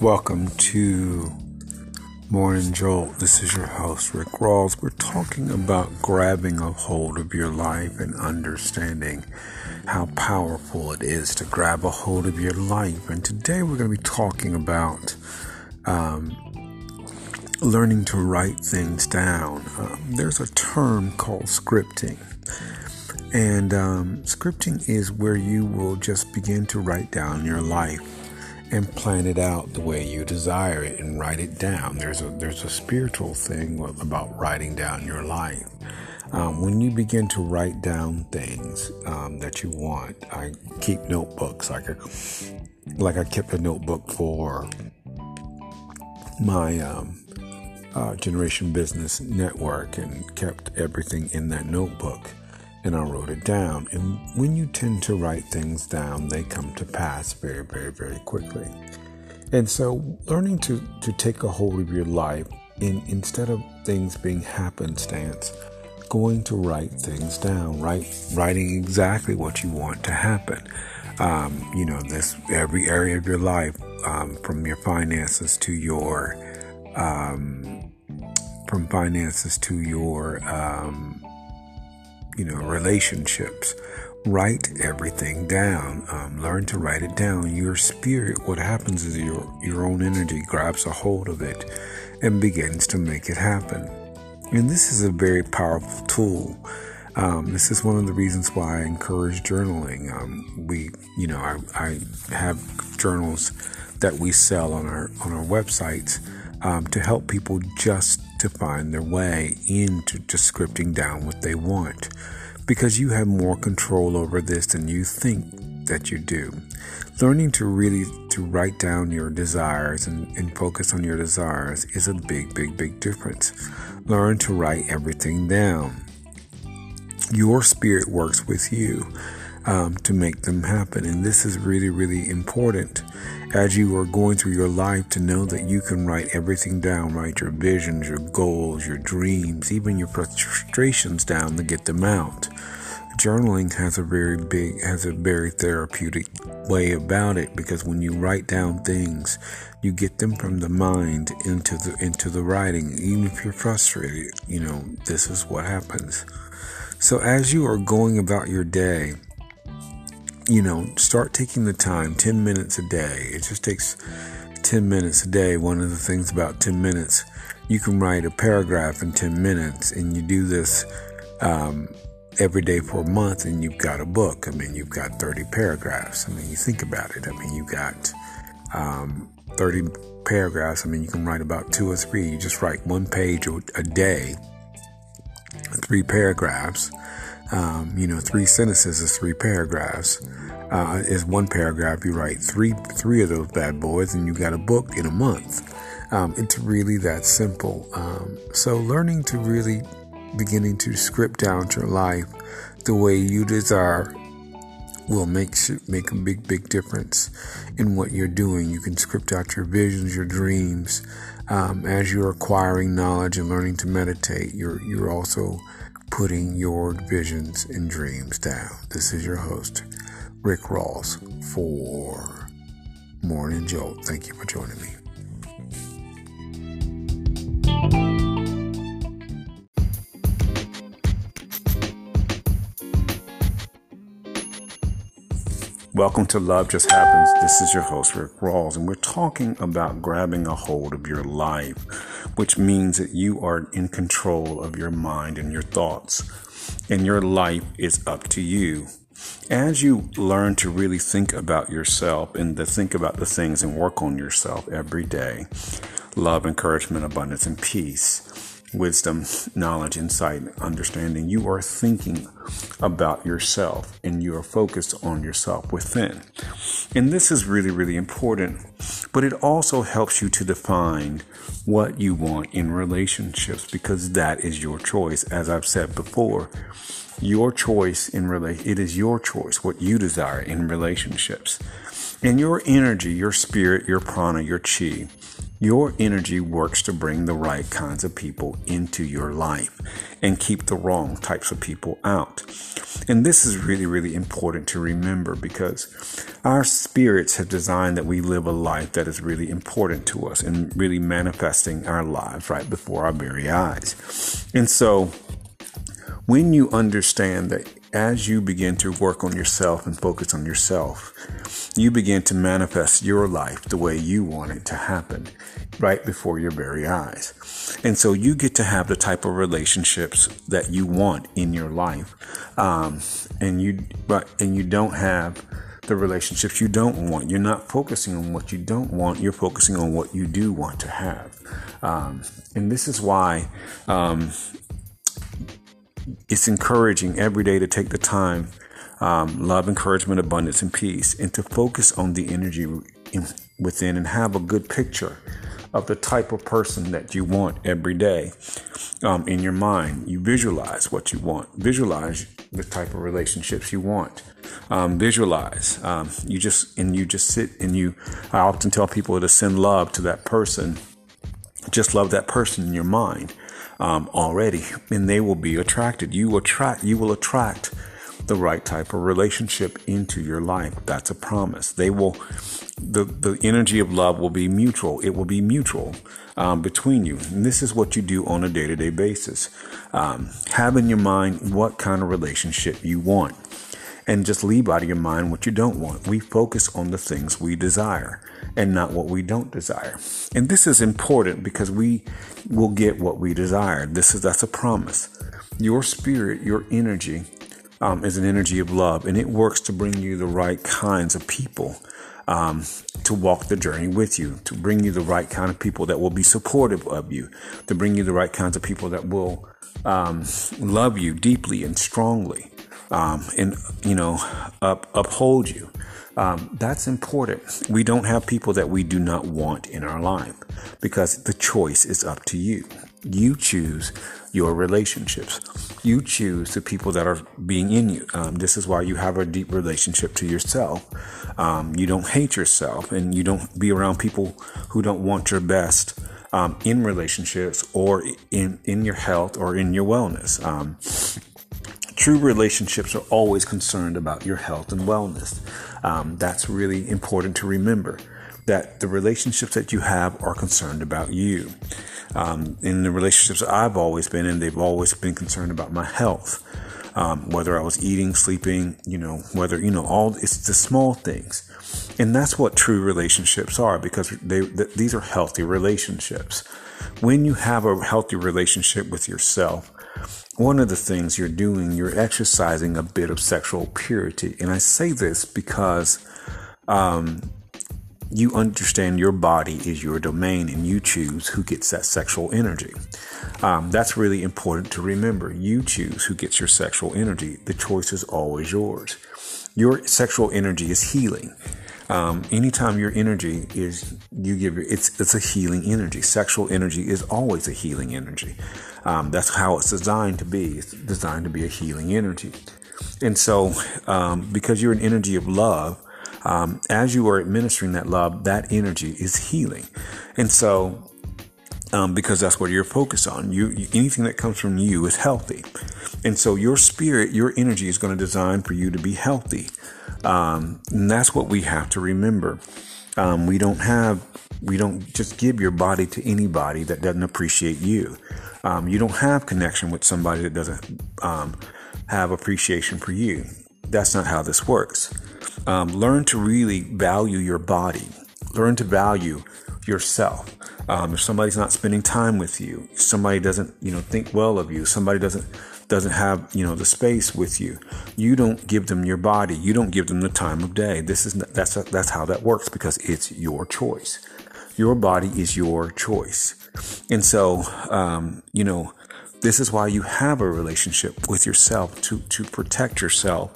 Welcome to Morning Jolt. This is your host, Rick Rawls. We're talking about grabbing a hold of your life and understanding how powerful it is to grab a hold of your life. And today we're going to be talking about um, learning to write things down. Um, there's a term called scripting. And um, scripting is where you will just begin to write down your life and plan it out the way you desire it and write it down. There's a there's a spiritual thing about writing down your life. Um, when you begin to write down things um, that you want, I keep notebooks like a, like I kept a notebook for my um, uh, Generation Business Network and kept everything in that notebook and I wrote it down. And when you tend to write things down, they come to pass very, very, very quickly. And so, learning to, to take a hold of your life in, instead of things being happenstance, going to write things down, write, writing exactly what you want to happen. Um, you know, this every area of your life, um, from your finances to your, um, from finances to your, um, you know, relationships. Write everything down. Um, learn to write it down. Your spirit, what happens is your, your own energy grabs a hold of it and begins to make it happen. And this is a very powerful tool. Um, this is one of the reasons why I encourage journaling. Um, we, you know, I, I, have journals that we sell on our on our websites um, to help people just to find their way into just scripting down what they want because you have more control over this than you think that you do. Learning to really to write down your desires and, and focus on your desires is a big, big, big difference. Learn to write everything down. Your spirit works with you um, to make them happen. And this is really, really important as you are going through your life to know that you can write everything down, write your visions, your goals, your dreams, even your frustrations down to get them out. Journaling has a very big, has a very therapeutic way about it because when you write down things, you get them from the mind into the into the writing. Even if you're frustrated, you know this is what happens. So as you are going about your day, you know, start taking the time 10 minutes a day. It just takes 10 minutes a day. One of the things about 10 minutes, you can write a paragraph in 10 minutes, and you do this um, every day for a month, and you've got a book. I mean, you've got 30 paragraphs. I mean, you think about it. I mean, you've got um, 30 paragraphs. I mean, you can write about two or three. You just write one page a day, three paragraphs. Um, you know, three sentences is three paragraphs. Uh, is one paragraph. You write three three of those bad boys, and you got a book in a month. Um, it's really that simple. Um, so learning to really beginning to script down your life the way you desire will make make a big big difference in what you're doing. You can script out your visions, your dreams. Um, as you're acquiring knowledge and learning to meditate, you're you're also putting your visions and dreams down. This is your host, Rick Rawls, for Morning Jolt. Thank you for joining me. Welcome to Love Just Happens. This is your host, Rick Rawls, and we're talking about grabbing a hold of your life, which means that you are in control of your mind and your thoughts, and your life is up to you. As you learn to really think about yourself and to think about the things and work on yourself every day, love, encouragement, abundance, and peace wisdom, knowledge, insight, understanding. You are thinking about yourself and you are focused on yourself within. And this is really, really important, but it also helps you to define what you want in relationships because that is your choice. As I've said before, your choice in relation, it is your choice what you desire in relationships. And your energy, your spirit, your prana, your chi your energy works to bring the right kinds of people into your life and keep the wrong types of people out. And this is really, really important to remember because our spirits have designed that we live a life that is really important to us and really manifesting our lives right before our very eyes. And so when you understand that as you begin to work on yourself and focus on yourself, you begin to manifest your life the way you want it to happen right before your very eyes. And so you get to have the type of relationships that you want in your life. Um, and you, but, and you don't have the relationships you don't want. You're not focusing on what you don't want. You're focusing on what you do want to have. Um, and this is why, um, it's encouraging every day to take the time, um, love, encouragement, abundance, and peace, and to focus on the energy in, within and have a good picture of the type of person that you want every day um, in your mind. You visualize what you want, visualize the type of relationships you want. Um, visualize. Um, you just and you just sit and you. I often tell people to send love to that person. Just love that person in your mind um, already, and they will be attracted. You attract. You will attract the right type of relationship into your life. That's a promise. They will. The, the energy of love will be mutual. It will be mutual um, between you. And this is what you do on a day to day basis. Um, have in your mind what kind of relationship you want and just leave out of your mind what you don't want. We focus on the things we desire and not what we don't desire. And this is important because we will get what we desire. This is that's a promise. Your spirit, your energy um, is an energy of love, and it works to bring you the right kinds of people um, to walk the journey with you, to bring you the right kind of people that will be supportive of you, to bring you the right kinds of people that will um, love you deeply and strongly, um, and you know, up, uphold you. Um, that's important. We don't have people that we do not want in our life because the choice is up to you. You choose your relationships. You choose the people that are being in you. Um, this is why you have a deep relationship to yourself. Um, you don't hate yourself and you don't be around people who don't want your best um, in relationships or in, in your health or in your wellness. True relationships are always concerned about your health and wellness. Um, that's really important to remember that the relationships that you have are concerned about you. Um, in the relationships I've always been in, they've always been concerned about my health. Um, whether I was eating, sleeping, you know, whether, you know, all it's the small things. And that's what true relationships are because they, th- these are healthy relationships. When you have a healthy relationship with yourself, one of the things you're doing, you're exercising a bit of sexual purity. And I say this because um, you understand your body is your domain and you choose who gets that sexual energy. Um, that's really important to remember. You choose who gets your sexual energy. The choice is always yours. Your sexual energy is healing. Um, anytime your energy is you give your it's it's a healing energy. Sexual energy is always a healing energy. Um, that's how it's designed to be. It's designed to be a healing energy. And so, um, because you're an energy of love, um, as you are administering that love, that energy is healing. And so, um, because that's what you're focused on. You, you, anything that comes from you is healthy, and so your spirit, your energy is going to design for you to be healthy. Um, and that's what we have to remember. Um, we don't have, we don't just give your body to anybody that doesn't appreciate you. Um, you don't have connection with somebody that doesn't um, have appreciation for you. That's not how this works. Um, learn to really value your body. Learn to value yourself. Um, if somebody's not spending time with you, somebody doesn't, you know, think well of you, somebody doesn't doesn't have you know the space with you you don't give them your body. You don't give them the time of day. This is that's that's how that works because it's your choice. Your body is your choice. And so um, you know this is why you have a relationship with yourself to to protect yourself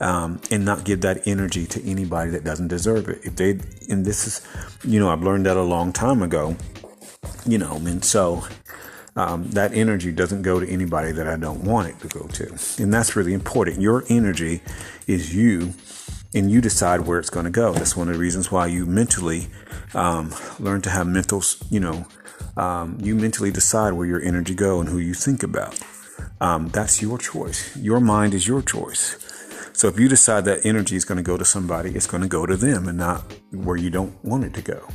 um, and not give that energy to anybody that doesn't deserve it if they and this is you know i've learned that a long time ago you know and so um, that energy doesn't go to anybody that I don't want it to go to. And that's really important. Your energy is you, and you decide where it's going to go. That's one of the reasons why you mentally um, learn to have mental, you know, um, you mentally decide where your energy go and who you think about. Um, that's your choice. Your mind is your choice. So if you decide that energy is going to go to somebody, it's going to go to them and not where you don't want it to go.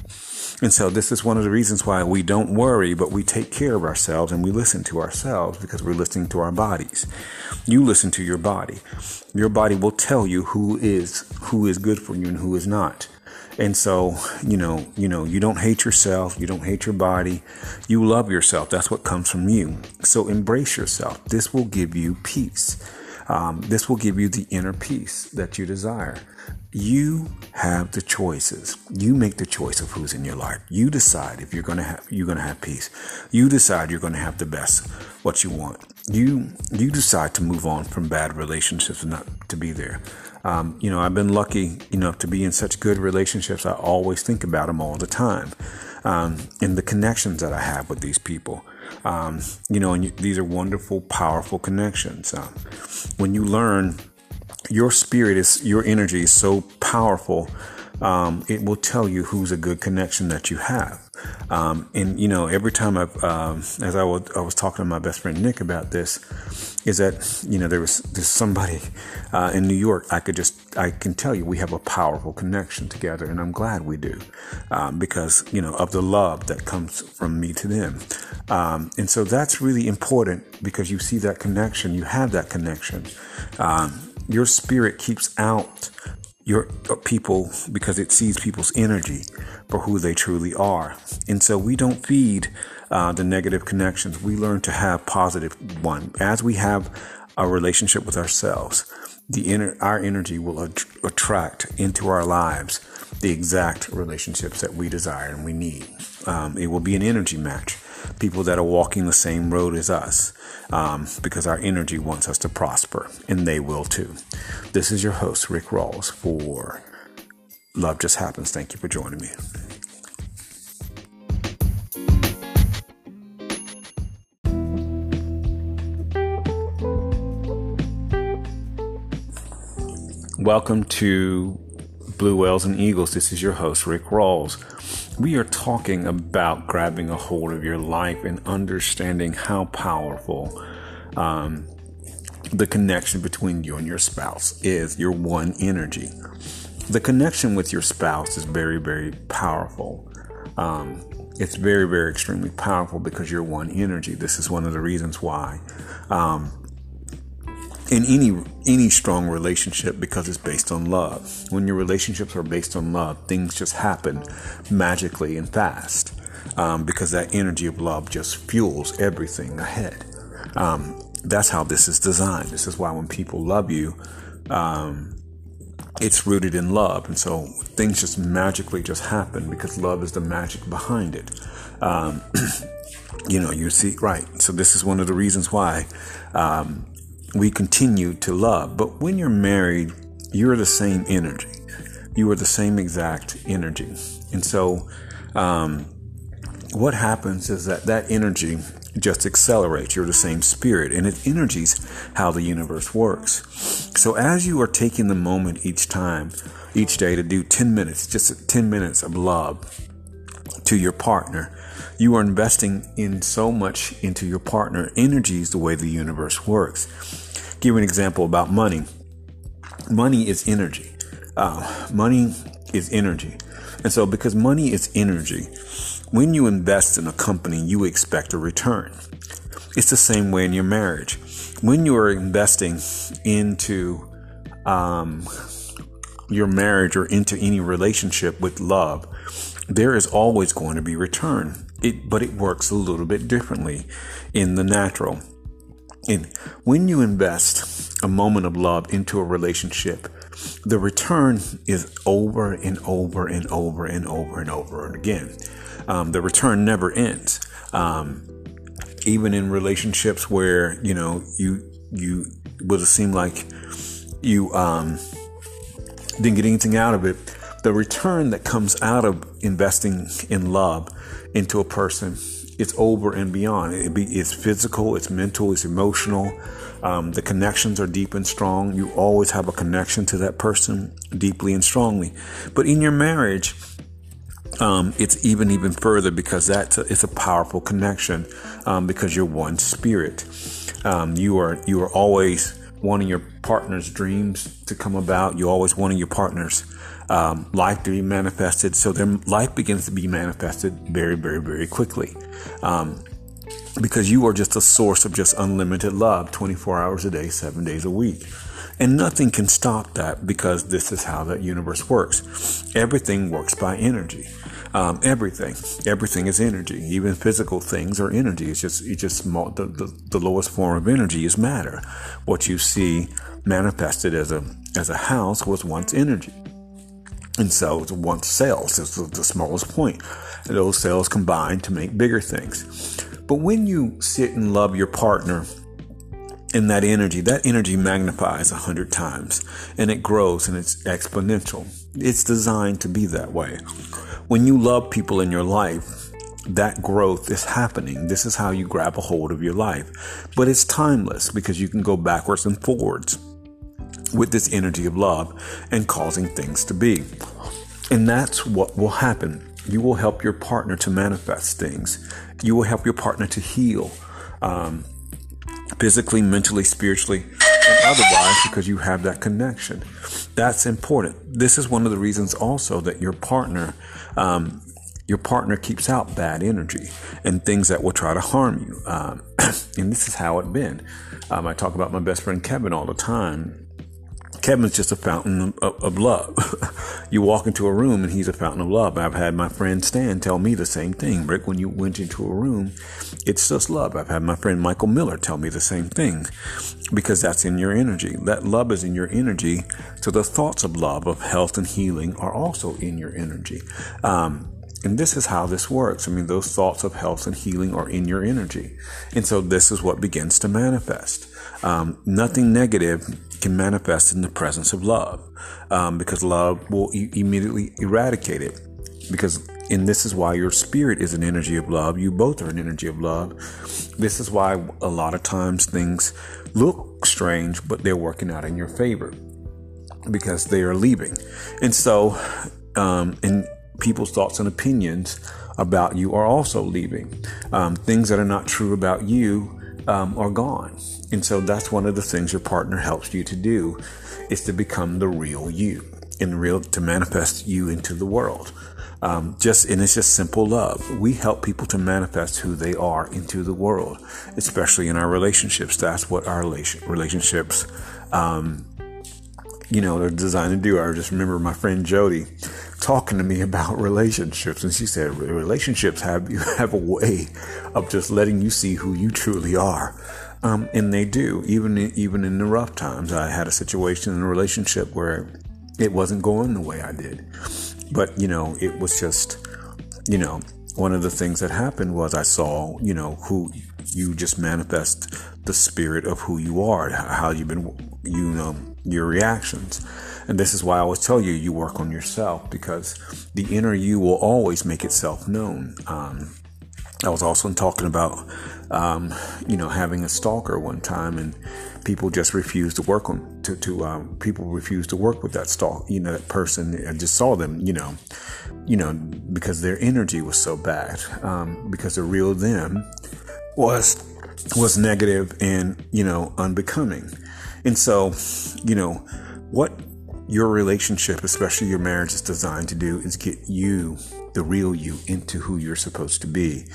And so this is one of the reasons why we don't worry, but we take care of ourselves and we listen to ourselves because we're listening to our bodies. You listen to your body. Your body will tell you who is who is good for you and who is not. And so, you know, you know, you don't hate yourself, you don't hate your body. You love yourself. That's what comes from you. So embrace yourself. This will give you peace. Um, this will give you the inner peace that you desire. You have the choices. You make the choice of who's in your life. You decide if you're gonna have you're gonna have peace. You decide you're gonna have the best what you want. You you decide to move on from bad relationships and not to be there. Um, you know, I've been lucky enough to be in such good relationships. I always think about them all the time, um, and the connections that I have with these people. Um, you know, and you, these are wonderful, powerful connections. Um, when you learn, your spirit is your energy is so powerful. Um, it will tell you who's a good connection that you have. Um, and you know, every time I've, um, as I was, I was talking to my best friend Nick about this, is that you know there was there's somebody uh, in New York. I could just I can tell you we have a powerful connection together, and I'm glad we do um, because you know of the love that comes from me to them, um, and so that's really important because you see that connection, you have that connection. Um, your spirit keeps out your uh, people because it sees people's energy for who they truly are. And so we don't feed uh, the negative connections. We learn to have positive one. As we have a relationship with ourselves, the inner, our energy will at- attract into our lives the exact relationships that we desire and we need. Um, it will be an energy match. People that are walking the same road as us, um, because our energy wants us to prosper, and they will too. This is your host, Rick Rawls, for Love Just Happens. Thank you for joining me. Welcome to Blue Whales and Eagles. This is your host, Rick Rawls. We are talking about grabbing a hold of your life and understanding how powerful um, the connection between you and your spouse is your one energy. The connection with your spouse is very, very powerful. Um, it's very, very extremely powerful because you're one energy. This is one of the reasons why. Um, in any any strong relationship because it's based on love. When your relationships are based on love, things just happen magically and fast um, because that energy of love just fuels everything ahead. Um, that's how this is designed. This is why when people love you, um, it's rooted in love, and so things just magically just happen because love is the magic behind it. Um, you know, you see, right? So this is one of the reasons why um, we continue to love. But when you're married, you're the same energy. You are the same exact energy. And so, um, what happens is that that energy just accelerates. You're the same spirit, and it energies how the universe works. So, as you are taking the moment each time, each day to do 10 minutes, just 10 minutes of love to your partner, you are investing in so much into your partner energies the way the universe works. Give you an example about money. Money is energy. Uh, money is energy. And so, because money is energy, when you invest in a company, you expect a return. It's the same way in your marriage. When you are investing into um, your marriage or into any relationship with love, there is always going to be return. It, but it works a little bit differently in the natural. And when you invest a moment of love into a relationship, the return is over and over and over and over and over and again. Um, the return never ends. Um, even in relationships where you know you you would seem like you um, didn't get anything out of it, the return that comes out of investing in love into a person it's over and beyond. It be, it's physical, it's mental, it's emotional. Um, the connections are deep and strong. You always have a connection to that person deeply and strongly. But in your marriage, um, it's even even further because that's a, it's a powerful connection um, because you're one spirit. Um, you are you are always wanting your partner's dreams to come about. You're always wanting your partner's um, life to be manifested. So their life begins to be manifested very, very, very quickly. Um, because you are just a source of just unlimited love 24 hours a day, seven days a week. And nothing can stop that because this is how that universe works. Everything works by energy. Um, everything, everything is energy. Even physical things are energy. It's just, it's just small, the, the, the lowest form of energy is matter. What you see manifested as a as a house was once energy. And so it's once cells is the, the smallest point. Those cells combine to make bigger things. But when you sit and love your partner and that energy, that energy magnifies a hundred times and it grows and it's exponential. It's designed to be that way. When you love people in your life, that growth is happening. This is how you grab a hold of your life. But it's timeless because you can go backwards and forwards with this energy of love and causing things to be. And that's what will happen. You will help your partner to manifest things. You will help your partner to heal. Um, physically, mentally, spiritually, and otherwise because you have that connection. That's important. This is one of the reasons also that your partner, um, your partner keeps out bad energy and things that will try to harm you. Um, and this is how it been. Um, I talk about my best friend Kevin all the time. Kevin's just a fountain of, of love. you walk into a room and he's a fountain of love. I've had my friend Stan tell me the same thing. Rick, when you went into a room, it's just love. I've had my friend Michael Miller tell me the same thing because that's in your energy. That love is in your energy. So the thoughts of love, of health and healing are also in your energy. Um, and this is how this works. I mean, those thoughts of health and healing are in your energy. And so this is what begins to manifest. Um, nothing negative can manifest in the presence of love um, because love will e- immediately eradicate it. Because, and this is why your spirit is an energy of love. You both are an energy of love. This is why a lot of times things look strange, but they're working out in your favor because they are leaving. And so, um, and people's thoughts and opinions about you are also leaving. Um, things that are not true about you um, are gone. And so that's one of the things your partner helps you to do is to become the real you and real to manifest you into the world. Um, just and it's just simple love. We help people to manifest who they are into the world, especially in our relationships. That's what our relationships, um, you know, they're designed to do. I just remember my friend Jody talking to me about relationships, and she said relationships have you have a way of just letting you see who you truly are. Um, and they do, even even in the rough times. I had a situation in a relationship where it wasn't going the way I did, but you know, it was just, you know, one of the things that happened was I saw, you know, who you just manifest the spirit of who you are, how you've been, you know, your reactions. And this is why I always tell you, you work on yourself because the inner you will always make itself known. Um, I was also talking about, um, you know, having a stalker one time, and people just refused to work on to to um, people refused to work with that stalk, you know, that person. I just saw them, you know, you know, because their energy was so bad, um, because the real them was was negative and you know unbecoming, and so, you know, what your relationship, especially your marriage, is designed to do is get you the real you into who you're supposed to be.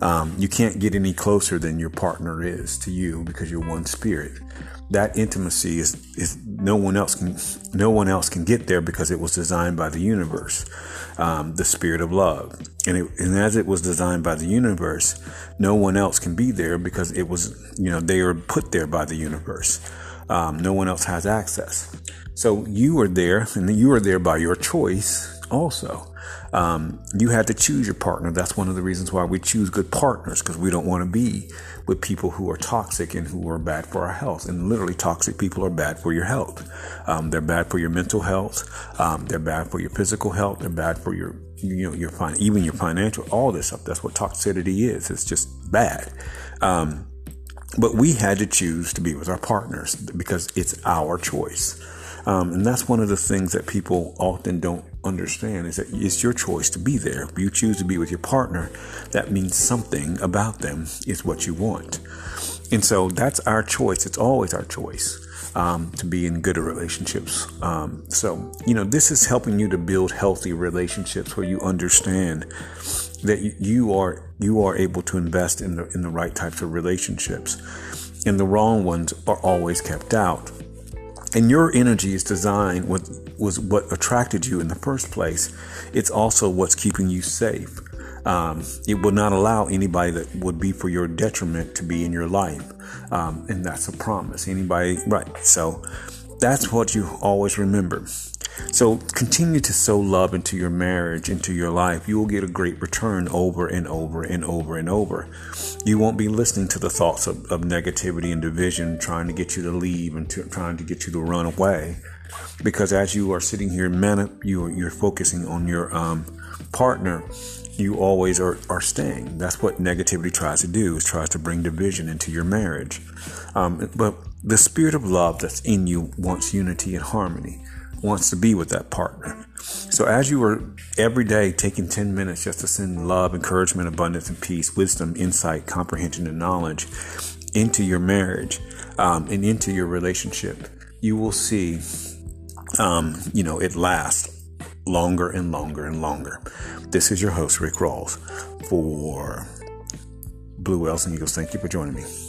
Um, you can't get any closer than your partner is to you because you're one spirit. That intimacy is, is no one else can no one else can get there because it was designed by the universe, um, the spirit of love, and it, and as it was designed by the universe, no one else can be there because it was you know they are put there by the universe. Um, no one else has access. So you are there, and you are there by your choice also. Um, you had to choose your partner. That's one of the reasons why we choose good partners because we don't want to be with people who are toxic and who are bad for our health. And literally, toxic people are bad for your health. Um, they're bad for your mental health. Um, they're bad for your physical health. They're bad for your, you know, your even your financial. All this stuff. That's what toxicity is. It's just bad. Um, but we had to choose to be with our partners because it's our choice. Um, and that's one of the things that people often don't understand is that it's your choice to be there. You choose to be with your partner, that means something about them is what you want. And so that's our choice. It's always our choice um, to be in good relationships. Um, so, you know, this is helping you to build healthy relationships where you understand that you are you are able to invest in the in the right types of relationships, and the wrong ones are always kept out. And your energy is designed with was what attracted you in the first place. It's also what's keeping you safe. Um, it will not allow anybody that would be for your detriment to be in your life. Um, and that's a promise. Anybody, right. So that's what you always remember. So continue to sow love into your marriage, into your life. You will get a great return over and over and over and over. You won't be listening to the thoughts of, of negativity and division trying to get you to leave and to, trying to get you to run away. Because as you are sitting here, man, you, you're focusing on your um, partner you always are, are staying. That's what negativity tries to do, is tries to bring division into your marriage. Um, but the spirit of love that's in you wants unity and harmony, wants to be with that partner. So as you are every day taking 10 minutes just to send love, encouragement, abundance, and peace, wisdom, insight, comprehension, and knowledge into your marriage um, and into your relationship, you will see, um, you know, it lasts longer and longer and longer. This is your host, Rick Rawls, for Blue Whales and Eagles. Thank you for joining me.